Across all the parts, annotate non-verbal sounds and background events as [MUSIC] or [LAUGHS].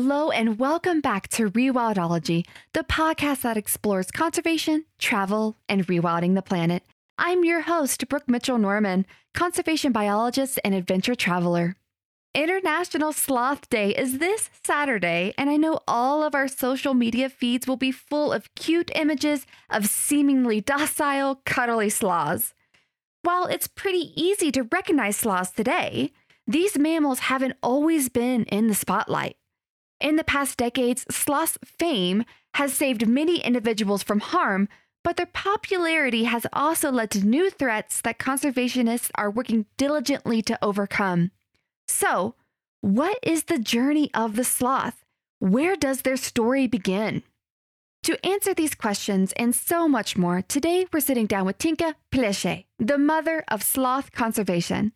Hello and welcome back to Rewildology, the podcast that explores conservation, travel, and rewilding the planet. I'm your host, Brooke Mitchell Norman, conservation biologist and adventure traveler. International Sloth Day is this Saturday, and I know all of our social media feeds will be full of cute images of seemingly docile, cuddly sloths. While it's pretty easy to recognize sloths today, these mammals haven't always been in the spotlight. In the past decades, sloth's fame has saved many individuals from harm, but their popularity has also led to new threats that conservationists are working diligently to overcome. So, what is the journey of the sloth? Where does their story begin? To answer these questions and so much more, today we're sitting down with Tinka Pleše, the mother of sloth conservation.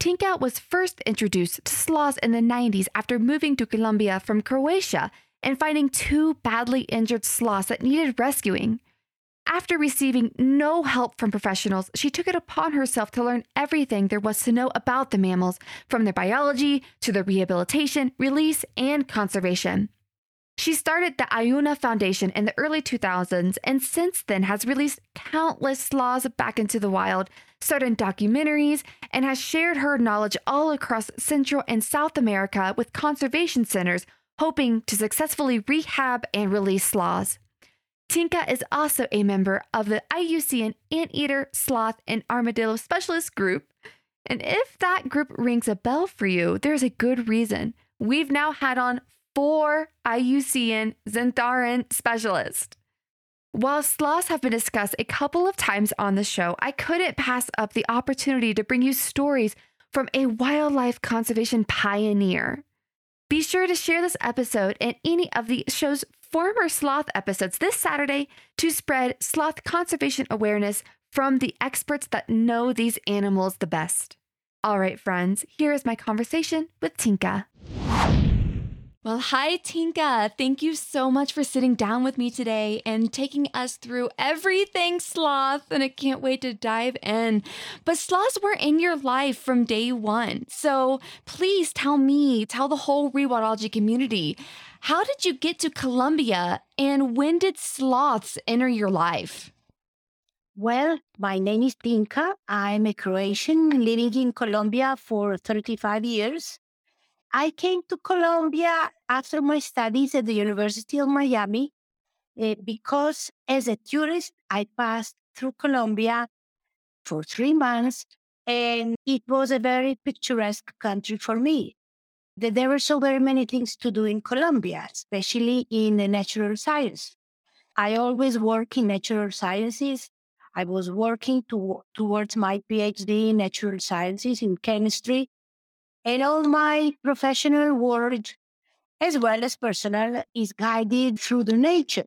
Tinka was first introduced to sloths in the 90s after moving to Colombia from Croatia and finding two badly injured sloths that needed rescuing. After receiving no help from professionals, she took it upon herself to learn everything there was to know about the mammals, from their biology to their rehabilitation, release, and conservation. She started the AIUNAU Foundation in the early 2000s and since then has released countless sloths back into the wild, started documentaries, and has shared her knowledge all across Central and South America with conservation centers, hoping to successfully rehab and release sloths. Tinka is also a member of the IUCN Anteater, Sloth, and Armadillo Specialist Group. And if that group rings a bell for you, there's a good reason. We've now had on four IUCN xenarthran specialists. While sloths have been discussed a couple of times on the show, I couldn't pass up the opportunity to bring you stories from a wildlife conservation pioneer. Be sure to share this episode and any of the show's former sloth episodes this Saturday to spread sloth conservation awareness from the experts that know these animals the best. All right, friends, here is my conversation with Tinka. Well, hi, Tinka. Thank you so much for sitting down with me today and taking us through everything sloth. And I can't wait to dive in. But sloths were in your life from day one. So please tell me, tell the whole rewildology community, how did you get to Colombia and when did sloths enter your life? Well, my name is Tinka. I'm a Croatian living in Colombia for 35 years. I came to Colombia after my studies at the University of Miami uh, because, as a tourist, I passed through Colombia for three months, and it was a very picturesque country for me. There were so very many things to do in Colombia, especially in the natural science. I always work in natural sciences. I was working to, towards my PhD in natural sciences in chemistry and all my professional work, as well as personal, is guided through the nature.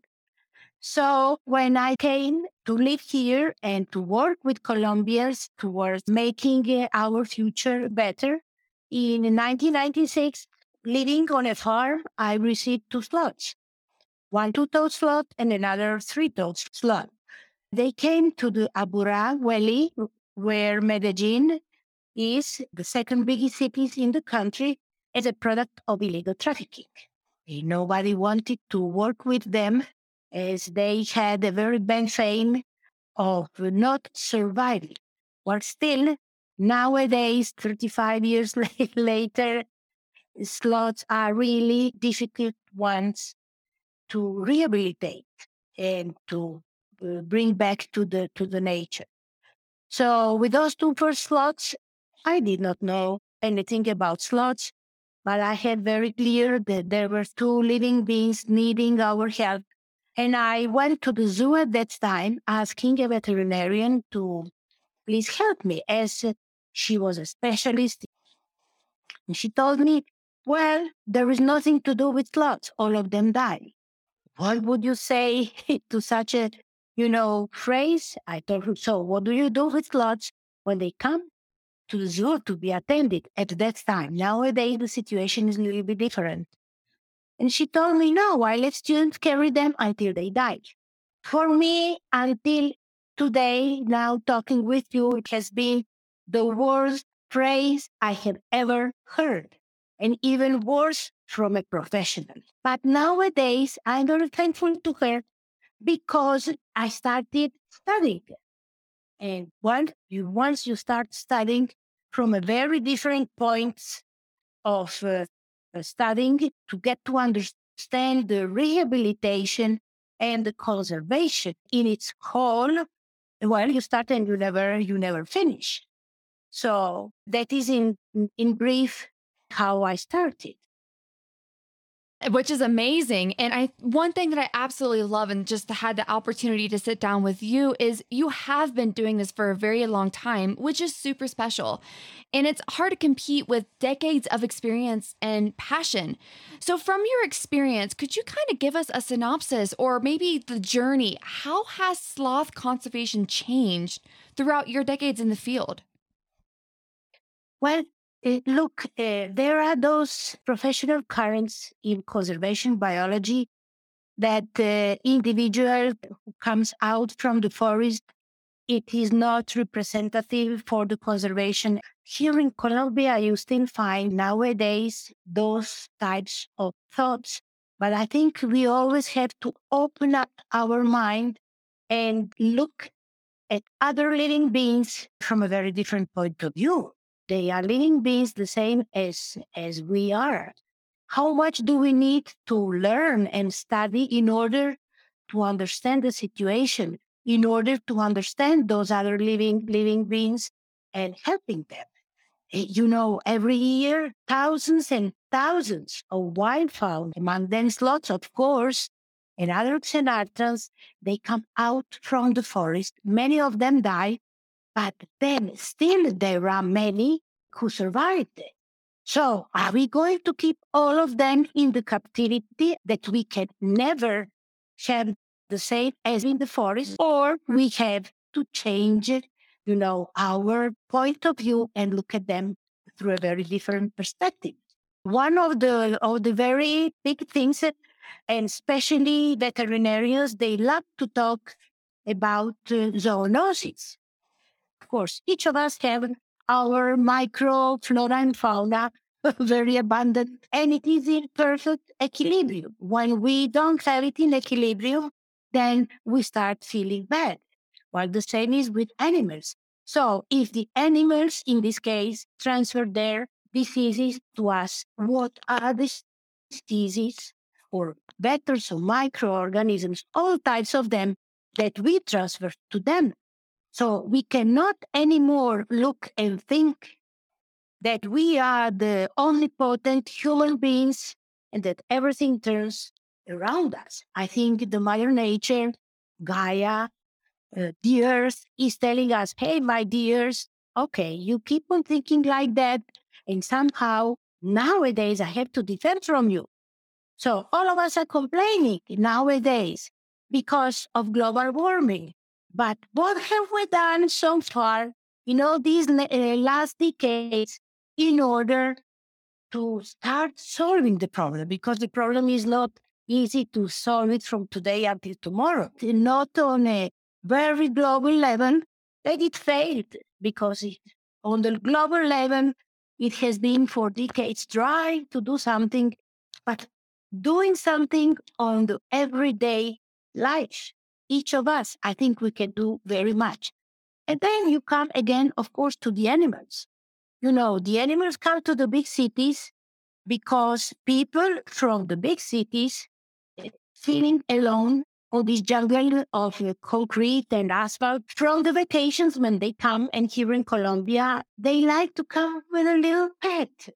So when I came to live here and to work with Colombians towards making uh, our future better, in 1996, living on a farm, I received two slots, one two-toed slot and another three-toed slot. They came to the Aburrá Valley, where Medellin is the second biggest city in the country as a product of illegal trafficking. Nobody wanted to work with them as they had a very bad fame of not surviving. But still, nowadays, 35 years [LAUGHS] later, slots are really difficult ones to rehabilitate and to uh, bring back to the to the nature. So with those two first slots, I did not know anything about sloths, but I had very clear that there were two living beings needing our help. And I went to the zoo at that time asking a veterinarian to please help me as she was a specialist. And she told me, well, there is nothing to do with sloths. All of them die. What would you say [LAUGHS] to such a, you know, phrase? I told her, so what do you do with sloths when they come? To the zoo to be attended at that time. Nowadays, the situation is a little bit different. And she told me, no, I let students carry them until they die. For me, until today, now talking with you, it has been the worst phrase I have ever heard. And even worse from a professional. But nowadays, I'm very thankful to her because I started studying. And once you, once you start studying from a very different point of uh, studying to get to understand the rehabilitation and the conservation in its whole, well, you start and you never you never finish. So that is in in brief how I started which is amazing. And I one thing that I absolutely love and just had the opportunity to sit down with you is you have been doing this for a very long time, which is super special. And it's hard to compete with decades of experience and passion. So from your experience, could you kind of give us a synopsis or maybe the journey? How has sloth conservation changed throughout your decades in the field? Well, look, uh, there are those professional currents in conservation biology that uh, individual who comes out from the forest, it is not representative for the conservation. Here in Colombia, you still find nowadays those types of thoughts, but I think we always have to open up our mind and look at other living beings from a very different point of view. They are living beings the same as, as we are. How much do we need to learn and study in order to understand the situation, in order to understand those other living, living beings and helping them? Eh, you know, every year, thousands and thousands of wildfowl, among them sloths, of course, and other xenarthrans, they come out from the forest. Many of them die but then still there are many who survived it. So are we going to keep all of them in the captivity that we can never have the same as in the forest, or we have to change you know, our point of view and look at them through a very different perspective. One of the of the very big things, that, and especially veterinarians, they love to talk about uh, zoonosis course, each of us have our micro flora and fauna [LAUGHS] very abundant, and it is in perfect equilibrium. When we don't have it in equilibrium, then we start feeling bad. Well, the same is with animals. So if the animals, in this case, transfer their diseases to us, what are the diseases or vectors or microorganisms, all types of them that we transfer to them? So we cannot anymore look and think that we are the omnipotent human beings and that everything turns around us. I think the Mother Nature, Gaia, uh, the Earth is telling us, hey, my dears, okay, you keep on thinking like that. And somehow nowadays I have to defend from you. So all of us are complaining nowadays because of global warming. But what have we done so far in all these uh, last decades in order to start solving the problem? Because the problem is not easy to solve it from today until tomorrow. Not on a very global level, that it failed because it, on the global level, it has been for decades trying to do something, but doing something on the everyday life each of us, I think we can do very much. And then you come again, of course, to the animals. You know, the animals come to the big cities because people from the big cities eh, feeling alone on this jungle of uh, concrete and asphalt. From the vacations when they come, and here in Colombia, they like to come with a little pet,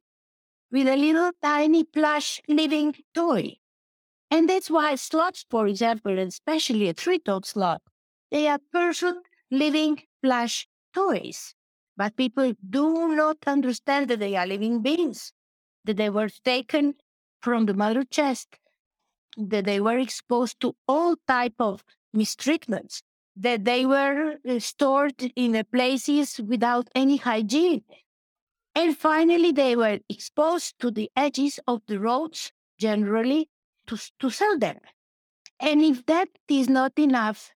with a little tiny plush living toy. And that's why sloths, for example, and especially a three-toed sloth, they are perfect living plush toys. But people do not understand that they are living beings, that they were taken from the mother chest, that they were exposed to all type of mistreatments, that they were uh, stored in the places without any hygiene. And finally, they were exposed to the edges of the roads, generally to, to sell them. And if that is not enough,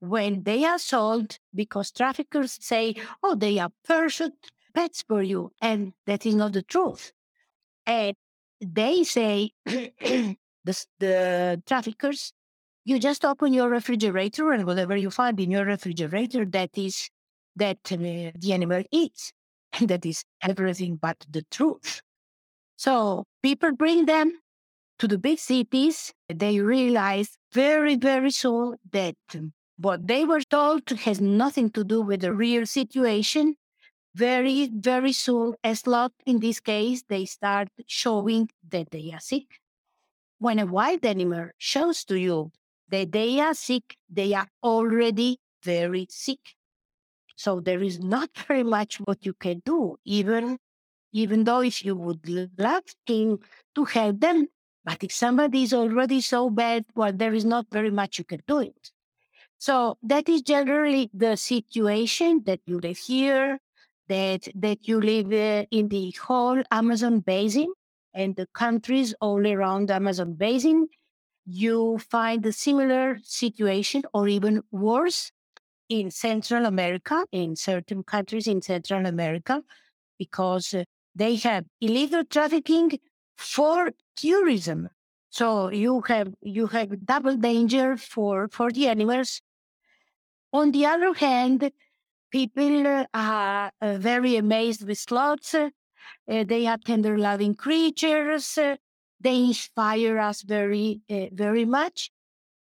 when they are sold, because traffickers say, oh, they are perfect pets for you, and that is not the truth. And they say, [CLEARS THROAT] the, the traffickers, you just open your refrigerator and whatever you find in your refrigerator, that is that uh, the animal eats. [LAUGHS] And that is everything but the truth. So people bring them to the big cities. They realize very, very soon that what they were told has nothing to do with the real situation. Very, very soon, as lot in this case, they start showing that they are sick. When a wild animal shows to you that they are sick, they are already very sick. So there is not [LAUGHS] very much what you can do, even even though if you would love to to help them, but if somebody is already so bad, well, there is not very much you can do it. So that is generally the situation that you live here, that that you live uh, in the whole Amazon basin and the countries all around Amazon basin. You find a similar situation or even worse in Central America, in certain countries in Central America, because uh, they have illegal trafficking for tourism. So you have you have double danger for for the animals on the other hand, people are uh, very amazed with sloths. Uh, they are tender loving creatures. Uh, they inspire us very, uh, very much.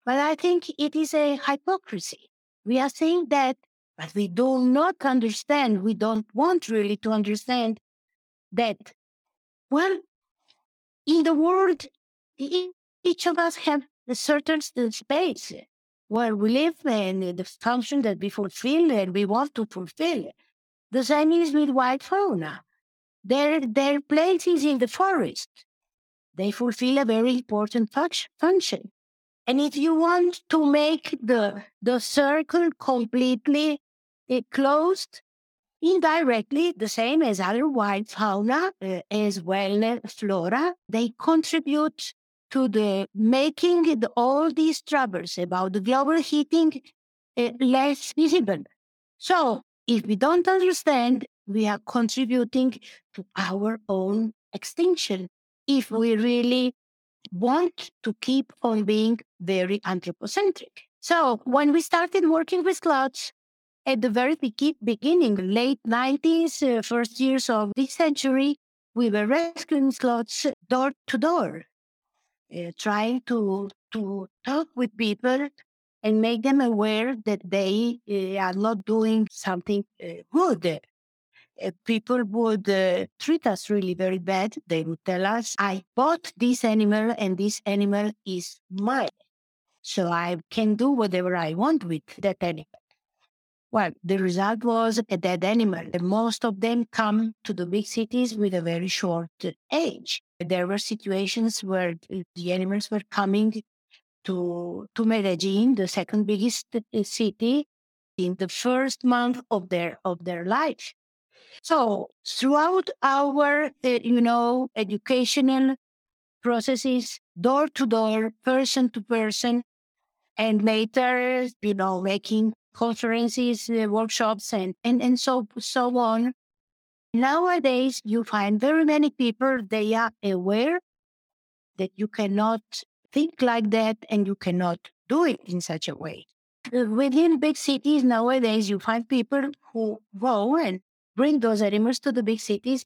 But I think it is a hypocrisy. We are saying that, but we do not understand. We don't want really to understand that, well, in the world, each of us have a certain space where we live and the function that we fulfill and we want to fulfill. The same is with wild fauna. Their, their place is in the forest. They fulfill a very important function. And if you want to make the, the circle completely uh, closed, indirectly, the same as other wild fauna, uh, as well as flora, they contribute to the making the, all these troubles about the global heating uh, less visible. So if we don't understand, we are contributing to our own extinction if we really want to keep on being very anthropocentric. So when we started working with sloths at the very beginning, late 90s, uh, first years of this century, we were rescuing sloths door to door uh, trying to to talk with people and make them aware that they uh, are not doing something uh, good. Uh, people would uh, treat us really very bad. They would tell us, "I bought this animal, and this animal is mine, so I can do whatever I want with that animal." Well, the result was a dead animal. Most of them come to the big cities with a very short age. There were situations where the animals were coming to, to Medellin, the second biggest uh, city, in the first month of their of their life. So throughout our, uh, you know, educational processes, door to door, person to person, and later, you know, making conferences, uh, workshops, and, and, and so, so on. Nowadays, you find very many people, they are aware that you cannot think like that and you cannot do it in such a way. Uh, within big cities nowadays, you find people who go and bring those animals to the big cities.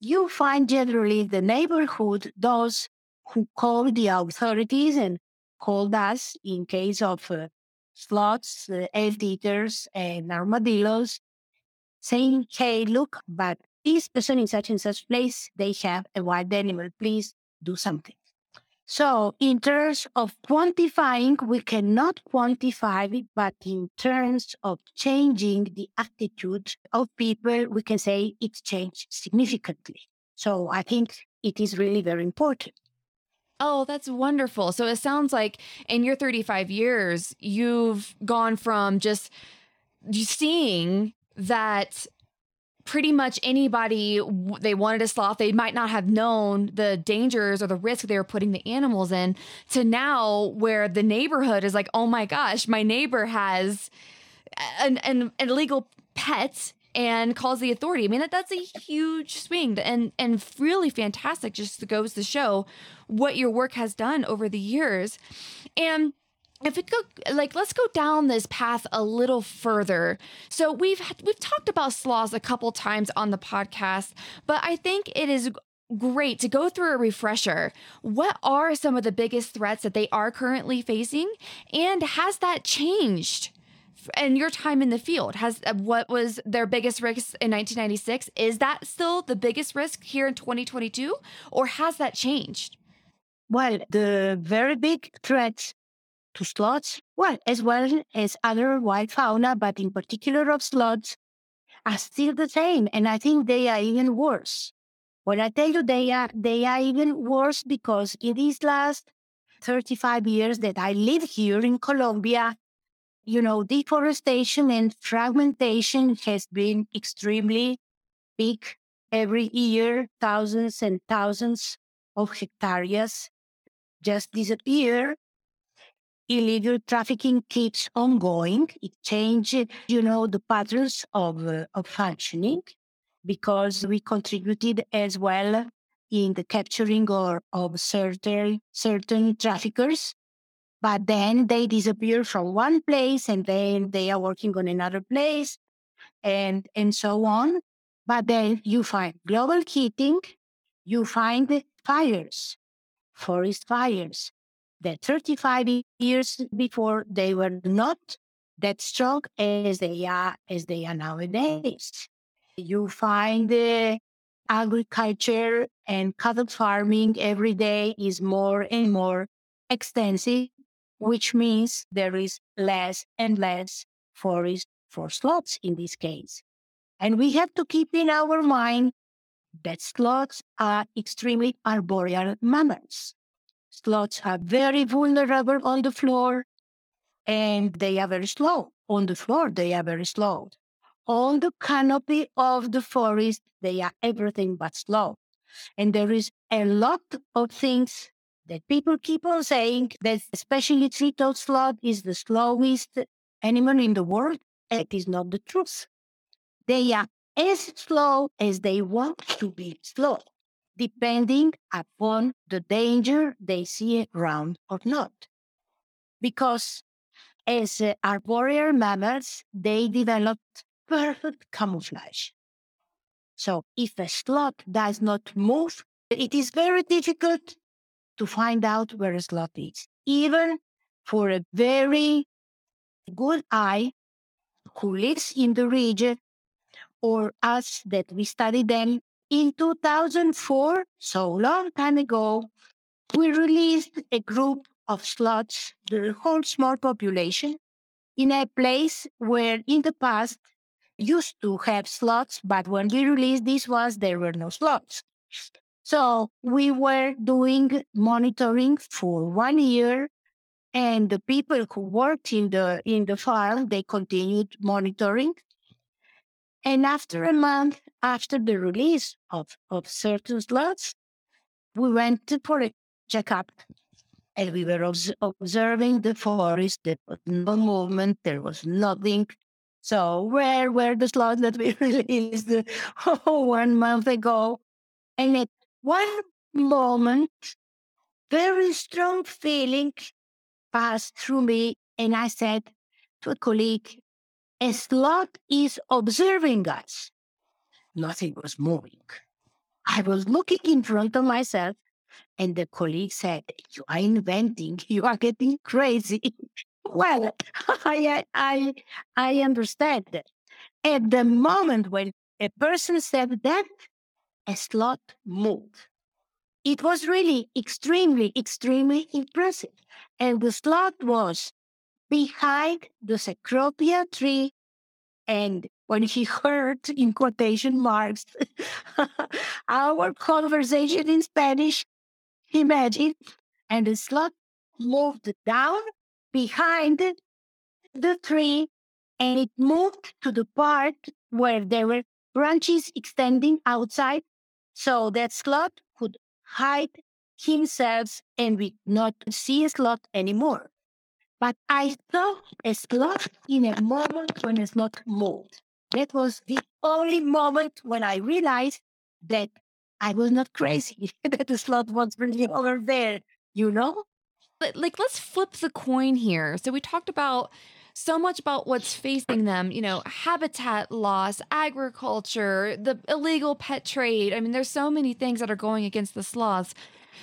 You find generally the neighborhood those who call the authorities and called us in case of uh, sloths, uh, eaters, and armadillos, saying, hey, look, but this person in such and such place, they have a wild animal. Please do something. So, in terms of quantifying, we cannot quantify it, but in terms of changing the attitude of people, we can say it's changed significantly. So, I think it is really very important. Oh, that's wonderful. So it sounds like in your 35 years, you've gone from just seeing that pretty much anybody they wanted a sloth they might not have known the dangers or the risk they were putting the animals in to now where the neighborhood is like oh my gosh my neighbor has an, an, illegal pet and calls the authority. I mean, that, that's a huge swing and, and really fantastic. Just goes to show what your work has done over the years. And if it go like let's go down this path a little further so we've we've talked about sloths a couple times on the podcast but i think it is great to go through a refresher. What are some of the biggest threats that they are currently facing? And has that changed? In your time in the field has uh, what was their biggest risk in 1996 is that still the biggest risk here in 2022 or has that changed? Well the very big threats to sloths well as well as other wild fauna but in particular of sloths are still the same and i think they are even worse. When I tell you they are, they are even worse because in these last 35 years that I live here in Colombia, you know, deforestation and fragmentation has been extremely big. Every year, thousands and thousands of hectares just disappear. Illegal trafficking keeps on going. It changes, you know, the patterns of, uh, of functioning because we contributed as well in the capturing or of certain certain traffickers but then they disappear from one place and then they are working on another place and and so on. But then you find global heating you find fires forest fires that 35 years before they were not that strong as they are as they are nowadays. You find the agriculture and cattle farming every day is more and more extensive, which means there is less and less forest for sloths in this case. And we have to keep in our mind that sloths are extremely arboreal mammals. Sloths are very vulnerable on the floor and they are very slow. On the floor, they are very slow on the canopy of the forest, they are everything but slow. And there is a lot of things that people keep on saying that especially three-toed sloth is the slowest animal in the world. It is not the truth. They are as slow as they want to be slow, depending upon the danger they see around or not. Because as uh, arboreal mammals, they developed perfect camouflage. So if a sloth does not move, it is very difficult to find out where a slot is, even for a very good eye who lives in the region or us that we studied them. In 2004, so long time ago, we released a group of slots, the whole small population, in a place where in the past used to have slots, but when we released these ones, there were no sloths. So we were doing monitoring for one year, and the people who worked in the in the farm they continued monitoring. And after a month after the release of, of certain sloths, we went for a checkup and we were obs- observing the forest. There was no movement, there was nothing. So where were the slots that we [LAUGHS] released [LAUGHS] one month ago? And at one moment, very strong feeling passed through me, and I said to a colleague, "A slot is observing us." Nothing was moving. I was looking in front of myself, and the colleague said, You are inventing, [LAUGHS] you are getting crazy. [LAUGHS] Well, [LAUGHS] I, I, I understand. At the moment when a person said that, a slot moved. It was really extremely, extremely impressive. And the slot was behind the cecropia tree. And when he [LAUGHS] heard, in quotation marks, [LAUGHS] our conversation in Spanish, imagine, and the slot moved down behind the tree and it moved to the part where there were branches extending outside so that slot could hide himself and we not see a sloth anymore. But I saw a slot in a moment when a sloth moved. that was the only moment when I realized that I was not crazy, [LAUGHS] that the slot was really over there, you know? But like, let's flip the coin here. So we talked about so much about what's facing them, you know, habitat loss, agriculture, the illegal pet trade. I mean, there's so many things that are going against the sloths.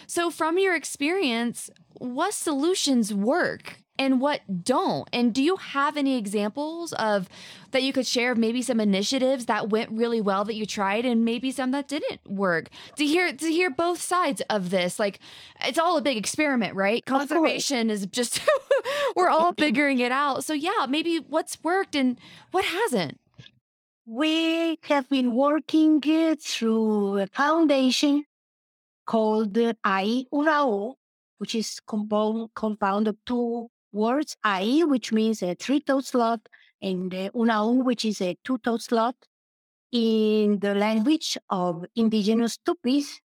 So, from your experience, what solutions work and what don't? And do you have any examples of that you could share of maybe some initiatives that went really well that you tried and maybe some that didn't work? To hear to hear both sides of this, like it's all a big experiment, right? Conservation is just [LAUGHS] we're all figuring it out. So yeah, maybe what's worked and what hasn't. We have been working uh, through a foundation called Ai Unau, which is compound, compound of two words, Ai, which means a three-toed sloth, and Unau, which is a two-toed sloth in the language of indigenous Tupis.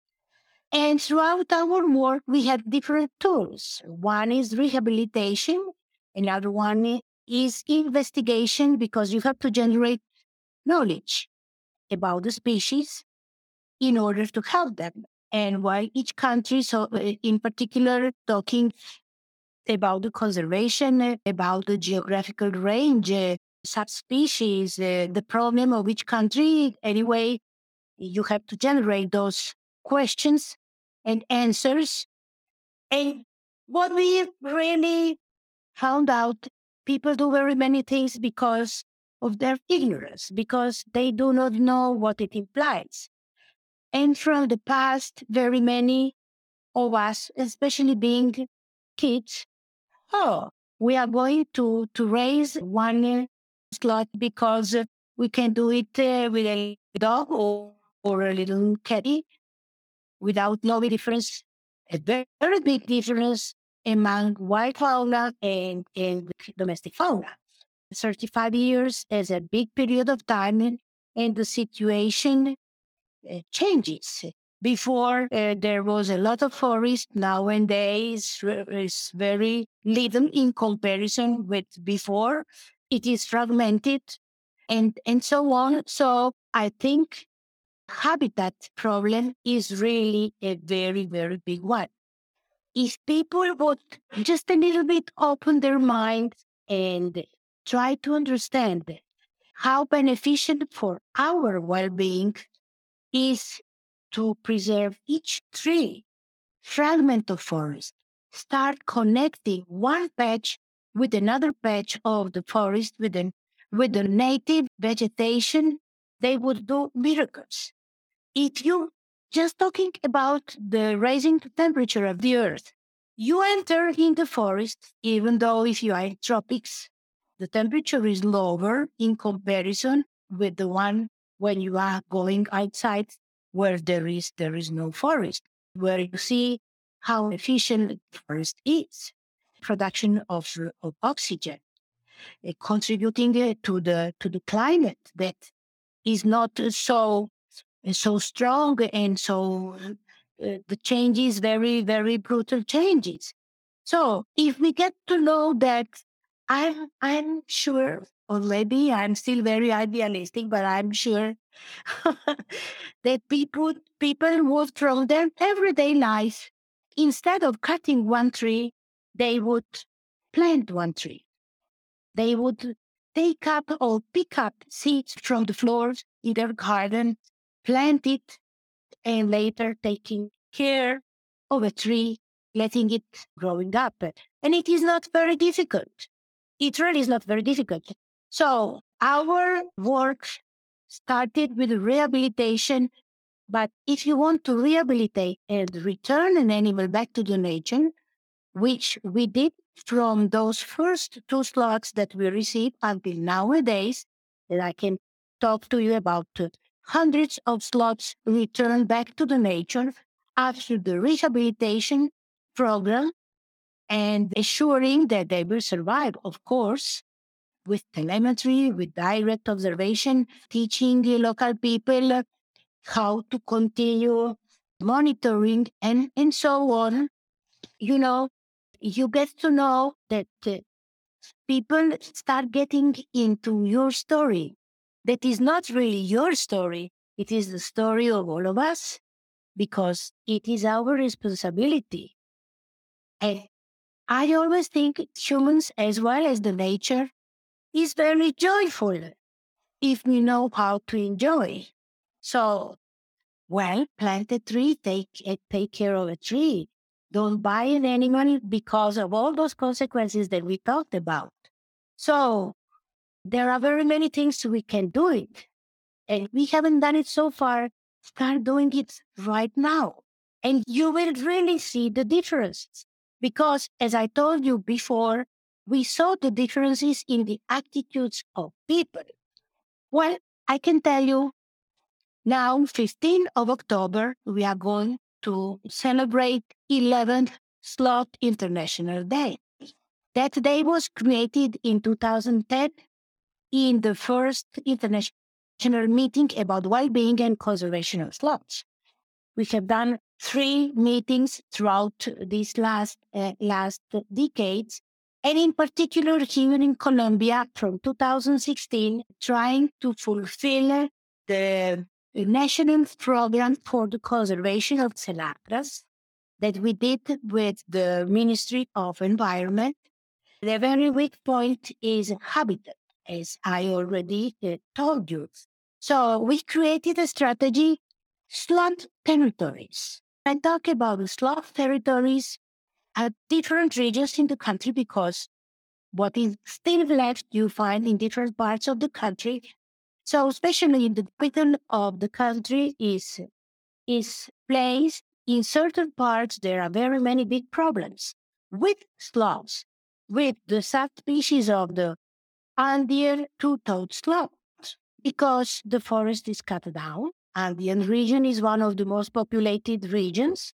And throughout our work, we have different tools. One is rehabilitation, another one is investigation, because you have to generate knowledge about the species in order to help them and why each country, so uh, in particular, talking about the conservation, uh, about the geographical range, uh, subspecies, uh, the problem of each country. Anyway, you have to generate those questions and answers. And what we really found out, people do very many things because of their ignorance, because they do not know what it implies. And from the past, very many of us, especially being kids, oh, we are going to, to raise one slot because we can do it uh, with a dog or, or a little catty without no difference, a very, very big difference among wild fauna and, and domestic fauna. 35 years is a big period of time, and the situation uh, changes. Before uh, there was a lot of forest. Nowadays is very little in comparison with before. It is fragmented, and and so on. So I think habitat problem is really a very very big one. If people would just a little bit open their mind and try to understand how beneficial for our well-being is to preserve each tree, fragment of forest, start connecting one patch with another patch of the forest with, an, with the native vegetation, they would do miracles. If you just talking about the raising temperature of the earth, you enter in the forest, even though if you are in tropics, the temperature is lower in comparison with the one when you are going outside where there is there is no forest, where you see how efficient forest is, production of, of oxygen, uh, contributing uh, to the to the climate that is not so so strong and so uh, the changes very very brutal changes. So if we get to know that I'm I'm sure, maybe I'm still very idealistic, but I'm sure [LAUGHS] that people people would from their everyday life, instead of cutting one tree, they would plant one tree. They would take up or pick up seeds from the floors in their garden, plant it, and later taking care of a tree, letting it growing up. And it is not very difficult it really is not very difficult. So our work started with rehabilitation. But if you want to rehabilitate and return an animal back to the nature, which we did from those first two slots that we received until nowadays, that I can talk to you about hundreds of slots returned back to the nature after the rehabilitation program and assuring that they will survive, of course, with telemetry, with direct observation, teaching the local people how to continue monitoring and, and so on. You know, you get to know that uh, people start getting into your story. that is not really your story. It is the story of all of us because it is our responsibility. And I always think humans, as well as the nature, is very joyful if we know how to enjoy. So, well, plant a tree, take take care of a tree. Don't buy an animal because of all those consequences that we talked about. So, there are very many things we can do it. And we haven't done it so far. Start doing it right now. And you will really see the difference. Because as I told you before, we saw the differences in the attitudes of people. Well, I can tell you now, 15th of October, we are going to celebrate 11th Sloth International Day. That day was created in 2010 in the first international meeting about well-being and conservation of sloths. We have done three meetings throughout these last uh, last decades, and in particular here in Colombia from 2016, trying to fulfill the national program for the conservation of celadas that we did with the Ministry of Environment. The very weak point is habitat, as I already uh, told you. So we created a strategy, sloth territories. I talk about sloth territories at different regions in the country because what is still left you find in different parts of the country. So especially in the middle of the country is is placed in certain parts there are very many big problems with sloths, with the subspecies of the Andean two-toed sloth because the forest is cut down. Andean region is one of the most populated regions,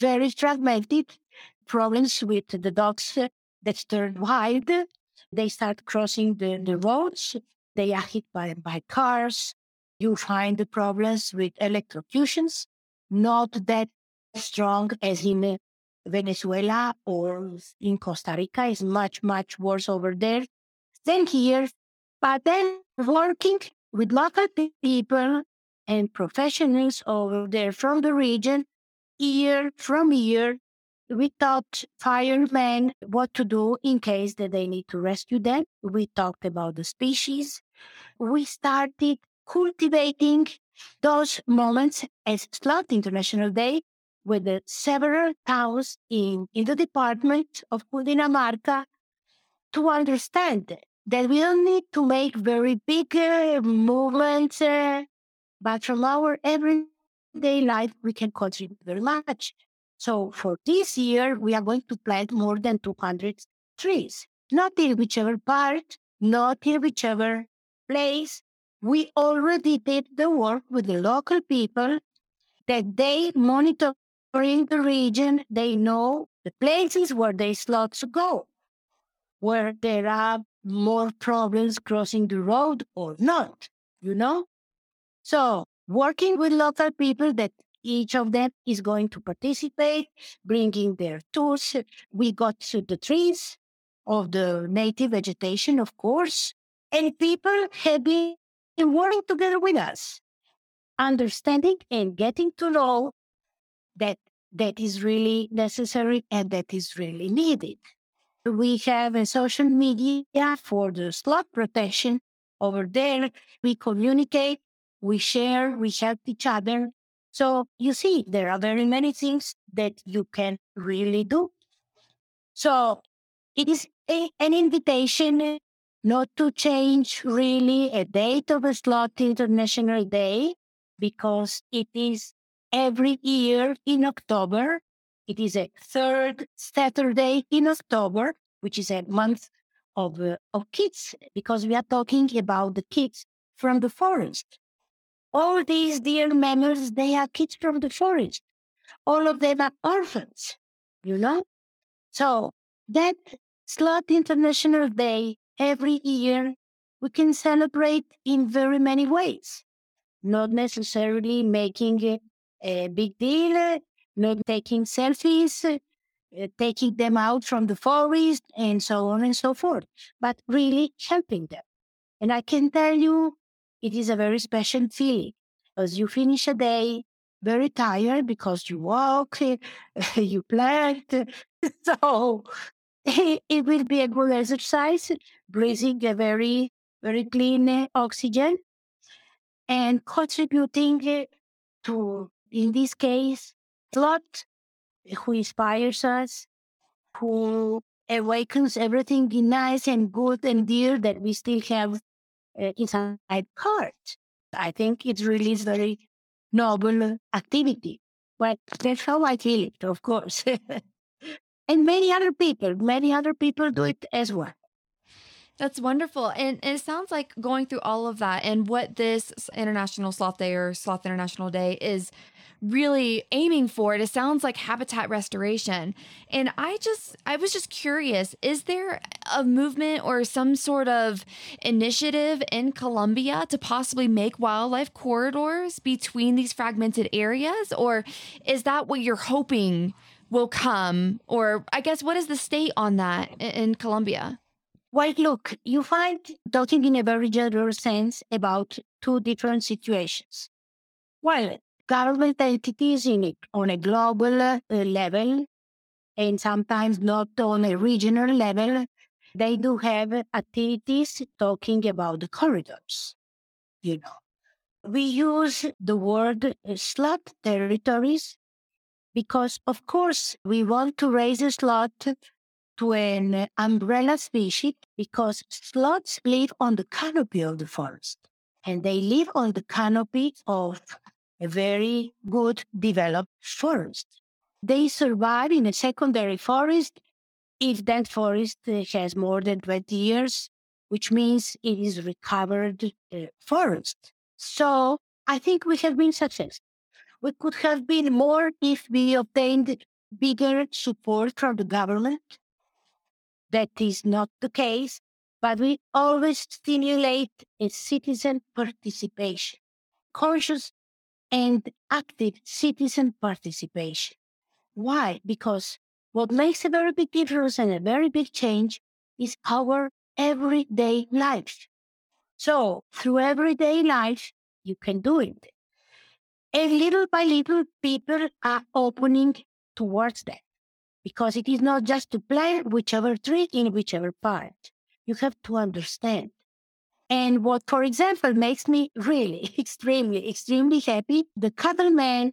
very fragmented, problems with the dogs uh, that turn wild. They start crossing the, the roads. They are hit by, by cars. You find the problems with electrocutions, not that strong as in uh, Venezuela or in Costa Rica. It's much, much worse over there than here. But then working with local people and professionals over there from the region, year from year, we taught firemen what to do in case that they need to rescue them. We talked about the species. We started cultivating those moments as Sloth International Day with several towns in, in the department of Cundinamarca to understand that we don't need to make very big uh, movements, uh, but from our everyday life, we can contribute very much. So for this year, we are going to plant more than 200 trees, not in whichever part, not in whichever place. We already did the work with the local people that they monitoring the region. They know the places where they slots to go, where there are more problems crossing the road or not, you know? So working with local people that each of them is going to participate, bringing their tools. We got to the trees of the native vegetation, of course, and people have been working together with us, understanding and getting to know that that is really necessary and that is really needed. We have a social media for the slot protection. Over there, we communicate, we share, we help each other, so you see, there are very many things that you can really do. So it is a, an invitation not to change really a date of a Sloth International Day because it is every year in October. It is a third Saturday in October, which is a month of, uh, of kids, because we are talking about the kids from the forest. All these dear mammals, they are kids from the forest. All of them are orphans, you know? So that Sloth International Day every year, we can celebrate in very many ways. Not necessarily making a, big deal, not taking selfies, uh, taking them out from the forest, and so on and so forth, but really helping them. And I can tell you it is a very special feeling. As you finish a day very tired because you walk, [LAUGHS] you plant. [LAUGHS] So [LAUGHS] it will be a good exercise, breathing a very, very clean oxygen and contributing eh, to, in this case, Lot, eh, who inspires us, who awakens everything nice and good and dear that we still have uh, inside heart. I think it really is very noble activity. But that's how I feel it, of course. [LAUGHS] and many other people, many other people do it as well. That's wonderful. And, it sounds like going through all of that and what this International Sloth Day or Sloth International Day is really aiming for it. It sounds like habitat restoration. And I just, I was just curious is there a movement or some sort of initiative in Colombia to possibly make wildlife corridors between these fragmented areas? Or is that what you're hoping will come? Or I guess, what is the state on that in, Colombia? Well, look, you find talking in a very general sense about two different situations. Well, government entities in it on a global uh, level and sometimes not on a regional level, they do have activities talking about the corridors. You know, we use the word slot territories because, of course, we want to raise a sloth to an umbrella species because sloths live on the canopy of the forest and they live on the canopy of a very good developed forest. They survive in a secondary forest if that forest uh, has more than 20 years, which means it is recovered uh, forest. So I think we have been successful. We could have been more if we obtained bigger support from the government. That is not the case, but we always stimulate a citizen participation, conscious and active citizen participation. Why? Because what makes a very big difference and a very big change is our everyday life. So through everyday life, you can do it. And little by little, people are opening towards that because it is not just to plant whichever tree in whichever part. You have to understand and what, for example, makes me really [LAUGHS] extremely, extremely happy, the cattlemen,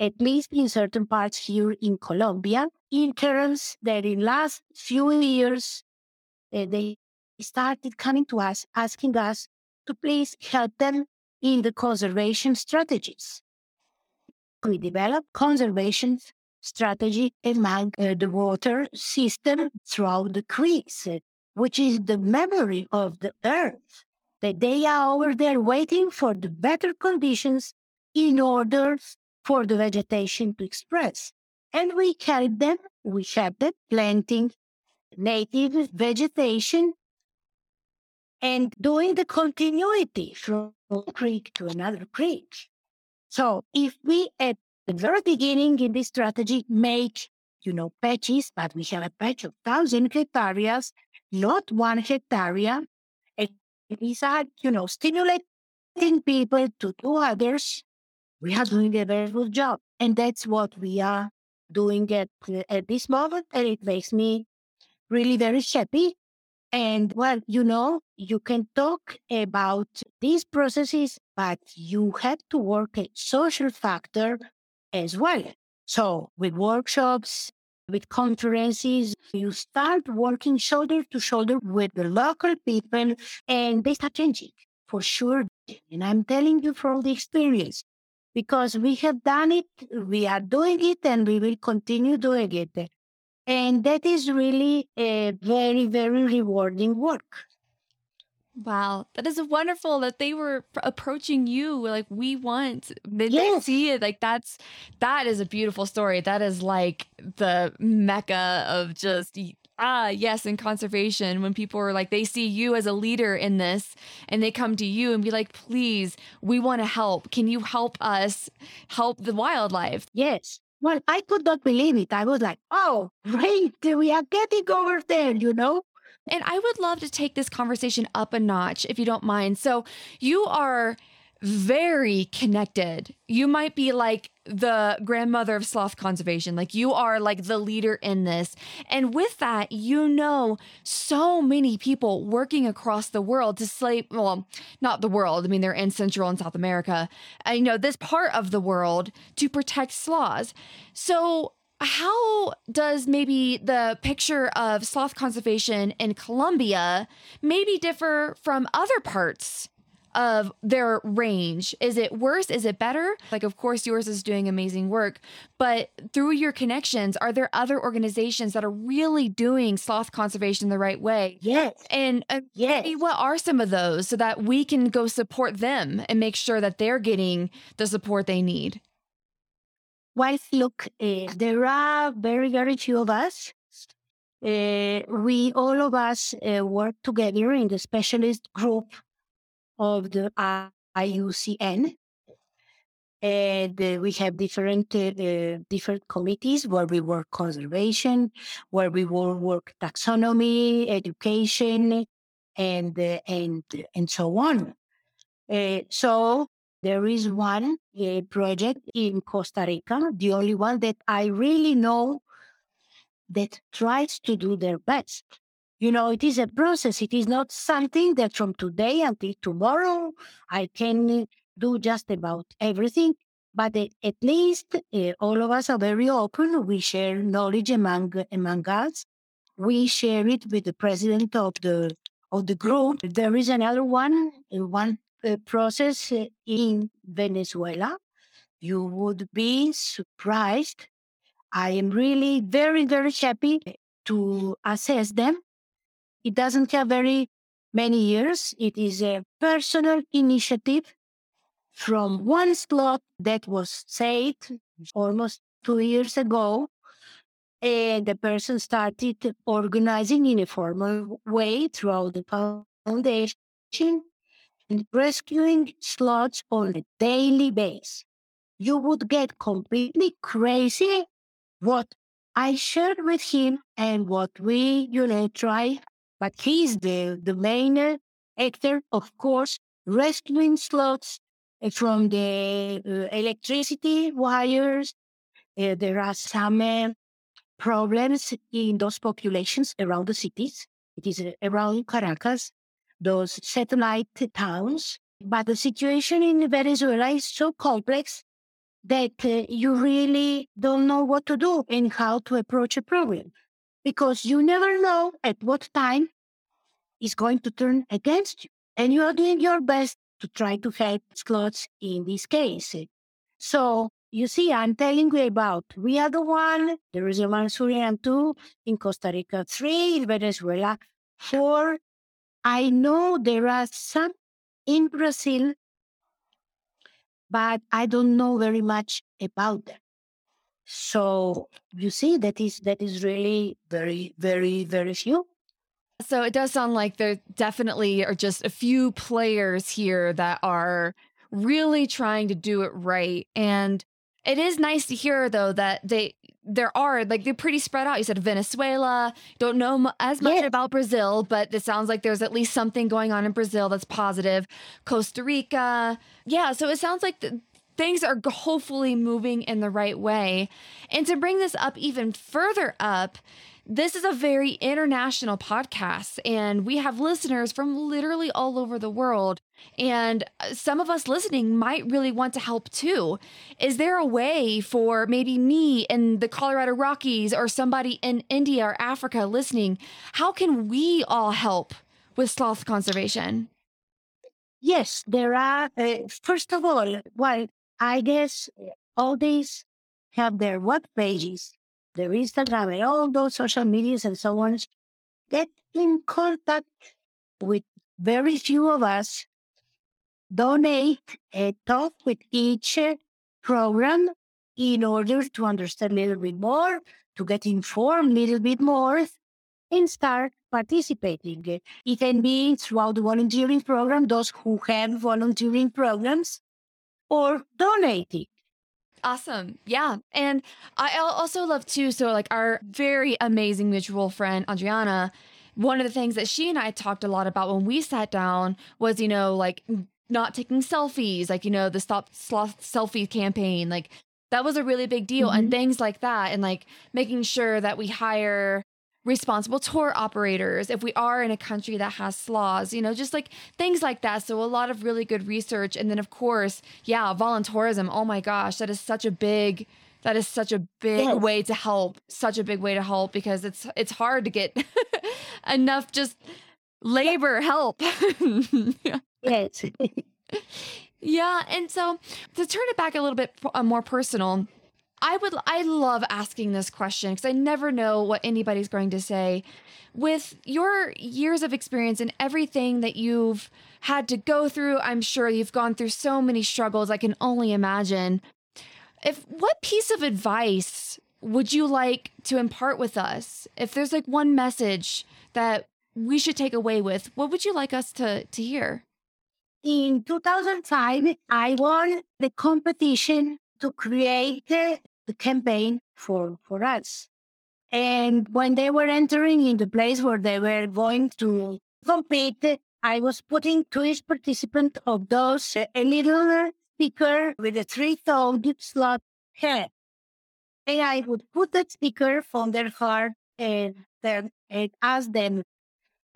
at least in certain parts here in Colombia, in terms that in last few years, uh, they started coming to us, asking us to please help them in the conservation strategies. We developed conservation strategy among uh, the water system throughout the creeks, which is the memory of the earth, that they are over there waiting for the better conditions in order for the vegetation to express. And we help them, we help them planting native vegetation and doing the continuity from one creek to another creek. So if we at the very beginning in this strategy make, you know, patches, but we have a patch of thousand hectares not one hectare. It is, a, you know, stimulating people to do others. We are doing a very good job. And that's what we are doing at, at this moment. And it makes me really very happy. And well, you know, you can talk about these processes, but you have to work a social factor as well. So with workshops, with conferences, you start working shoulder to shoulder with the local people and they start changing for sure. And I'm telling you from the experience because we have done it, we are doing it, and we will continue doing it. And that is really a very, very rewarding work. Wow, that is wonderful that they were approaching you like we want. They, yes. see it like that's that is a beautiful story. That is like the mecca of just ah yes in conservation when people are like they see you as a leader in this and they come to you and be like please we want to help can you help us help the wildlife yes well i could not believe it i was like oh [LAUGHS] great we are getting over there you know And I would love to take this conversation up a notch if you don't mind. So, you are very connected. You might be like the grandmother of sloth conservation. Like you are like the leader in this. And with that, you know so many people working across the world to slay, well, not the world. I mean, they're in Central and South America. I know this part of the world to protect sloths. So how does maybe the picture of sloth conservation in Colombia maybe differ from other parts of their range? Is it worse? Is it better? Like, of course, yours is doing amazing work, but through your connections, are there other organizations that are really doing sloth conservation the right way? Yes. And uh, yes. what are some of those so that we can go support them and make sure that they're getting the support they need? Well, look, uh, there are very, very few of us. Uh, we all of us uh, work together in the specialist group of the IUCN. And we have different different committees where we work conservation, where we will work taxonomy, education, and and and so on. so there is one uh, project in Costa Rica, the only one that I really know that tries to do their best. You know, it is a process. It is not something that from today until tomorrow I can do just about everything. But at least uh, all of us are very open. We share knowledge among among us. We share it with the president of the of the group. There is another one, one Eh, process eh, in Venezuela, you would be surprised. I am really very, very happy to assess them. It doesn't have very many years. It is a personal initiative from one slot that was saved almost two years ago. And the person started organizing in a formal way throughout the foundation and rescuing sloths on a daily basis. You would get completely crazy what I shared with him and what we, you know, try. But he's the, the main actor, of course, rescuing sloths from the uh, electricity wires. Uh, there are some uh, problems in those populations around the cities. It is uh, around Caracas those satellite towns. But the situation in Venezuela is so complex that uh, you really don't know what to do and how to approach a problem because you never know at what time it's going to turn against you. And you are doing your best to try to help sloths in this case. So you see, I'm telling you about we are the one, there is a Mansourian two, in Costa Rica three, in Venezuela four, I know there are some in Brazil, but I don't know very much about them. So you see, that is that is really very, very, very few. So it does sound like there definitely are just a few players here that are really trying to do it right. And it is nice to hear though that they there are like they're pretty spread out. You said Venezuela. Don't know as much about Brazil, but it sounds like there's at least something going on in Brazil that's positive. Costa Rica, yeah. So it sounds like the, things are hopefully moving in the right way. And to bring this up even further up, this is a very international podcast, and we have listeners from literally all over the world. And uh, some of us listening might really want to help too. Is there a way for maybe me in the Colorado Rockies or somebody in India or Africa listening? How can we all help with sloth conservation? Yes, there are. Uh, first of all, well, I guess eh, all these have their web pages their Instagram and all those social medias and so on, get in contact with very few of us, donate and talk with each program in order to understand a little bit more, to get informed a little bit more, and start participating. It can be throughout the volunteering program, those who have volunteering programs, or donating. Awesome. Yeah. And I also love too. So, like, our very amazing mutual friend, Adriana, one of the things that she and I talked a lot about when we sat down was, you know, like not taking selfies, like, you know, the Stop Sloth Selfie campaign. Like, that was a really big deal, Mhm. and things like that. And like making sure that we hire responsible tour operators if we are in a country that has sloths, you know, just like things like that. So, a lot of really good research. And then, of course, yeah, volunteerism. Oh my gosh, that is such a big. That is such a big Yes. way to help. Such a big way to help because it's it's hard to get [LAUGHS] enough just labor help. [LAUGHS] yeah. Yes. [LAUGHS] Yeah, and so to turn it back a little bit uh, more personal, I would I love asking this question because I never know what anybody's going to say. With your years of experience and everything that you've had to go through, I'm sure you've gone through so many struggles. I can only imagine. If what piece of advice would you like to impart with us? If there's like one message that we should take away with, what would you like us to to hear? In 2005, I won the competition to create the, campaign for, for us. And when they were entering in the place where they were going to compete, I was putting to each participant of those a little uh, sticker with a three-toed slot head. And I would put that sticker on their heart and then and ask them,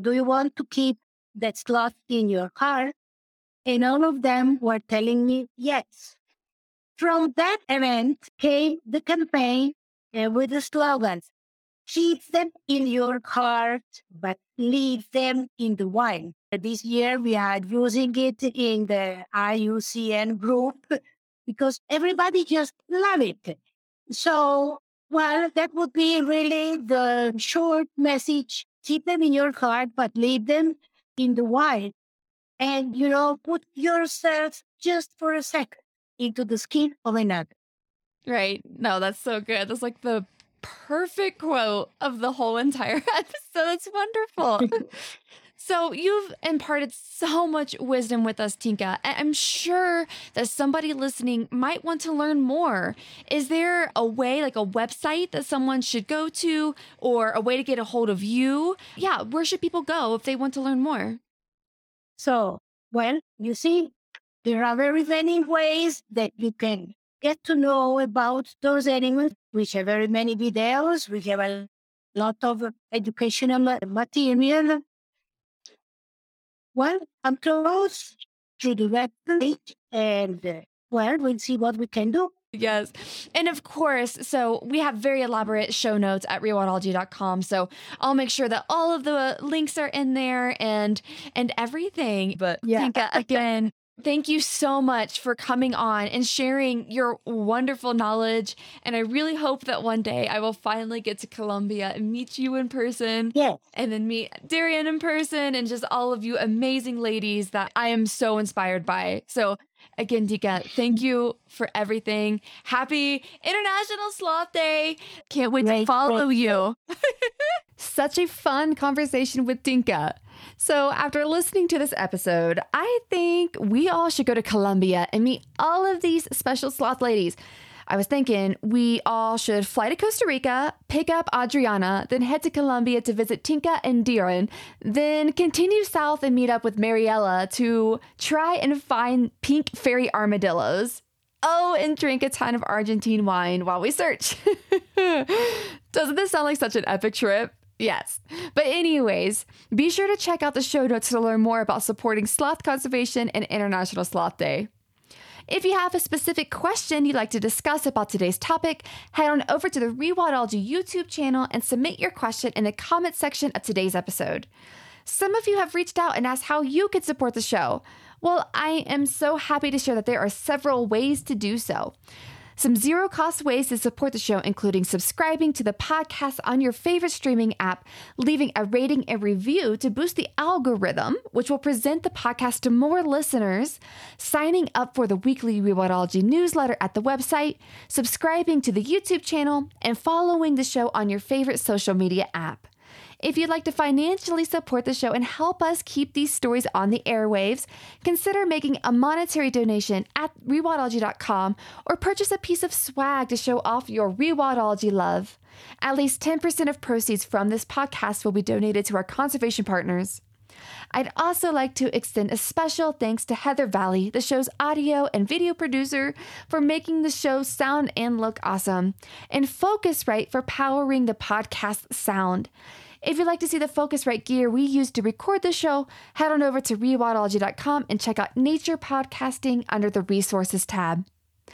do you want to keep that slot in your heart? And all of them were telling me yes. From that event came the campaign uh, with the slogans Keep them in your heart, but leave them in the wine. This year we are using it in the IUCN group [LAUGHS] because everybody just love it. So, well, that would be really the short message. Keep them in your heart, but leave them in the wine and you know put yourself just for a second into the skin of another Right. No, that's so good. That's like the perfect quote of the whole entire [LAUGHS] episode. That's wonderful. [LAUGHS] so, you've imparted so much wisdom with us, Tinka. and I'm sure that somebody listening might want to learn more. Is there a way, like a website that someone should go to or a way to get a hold of you? Yeah, where should people go if they want to learn more? so well you see there are very many ways that you can get to know about those animals we have very many videos we have a lot of educational material well i'm close to the website and uh, well we'll see what we can do Yes. And of course, so we have very elaborate show notes at rewildology.com. So I'll make sure that all of the links are in there and and everything. But Yeah. Tinka, [LAUGHS] again, thank you so much for coming on and sharing your wonderful knowledge. And I really hope that one day I will finally get to Colombia and meet you in person yes and then meet Darian in person and just all of you amazing ladies that I am so inspired by. So again, Tinka, thank you for everything. Happy International Sloth Day. Can't wait to follow you. [LAUGHS] Such a fun conversation with Tinka. So, after listening to this episode, I think we all should go to Colombia and meet all of these special sloth ladies. I was thinking we all should fly to Costa Rica, pick up Adriana, then head to Colombia to visit Tinka and Diran, then continue south and meet up with Mariella to try and find pink fairy armadillos. Oh, and drink a ton of Argentine wine while we search. [LAUGHS] Doesn't this sound like such an epic trip? Yes. But, anyways, be sure to check out the show notes to learn more about supporting sloth conservation and International Sloth Day. If you have a specific question you'd like to discuss about today's topic, head on over to the Rewildology YouTube channel and submit your question in the comment section of today's episode. Some of you have reached out and asked how you could support the show. Well, I am so happy to share that there are several ways to do so. Some zero cost ways to support the show, including subscribing to the podcast on your favorite streaming app, leaving a rating and review to boost the algorithm, which will present the podcast to more listeners, signing up for the weekly Rewildology newsletter at the website, subscribing to the YouTube channel, and following the show on your favorite social media app. If you'd like to financially support the show and help us keep these stories on the airwaves, consider making a monetary donation at rewildology.com or purchase a piece of swag to show off your rewildology love. At least 10% of proceeds from this podcast will be donated to our conservation partners. I'd also like to extend a special thanks to Heather Valley, the show's audio and video producer, for making the show sound and look awesome, and Focusrite for powering the podcast sound. If you'd like to see the Focusrite gear we use to record the show, head on over to rewildology.com and check out Nature Podcasting under the Resources tab.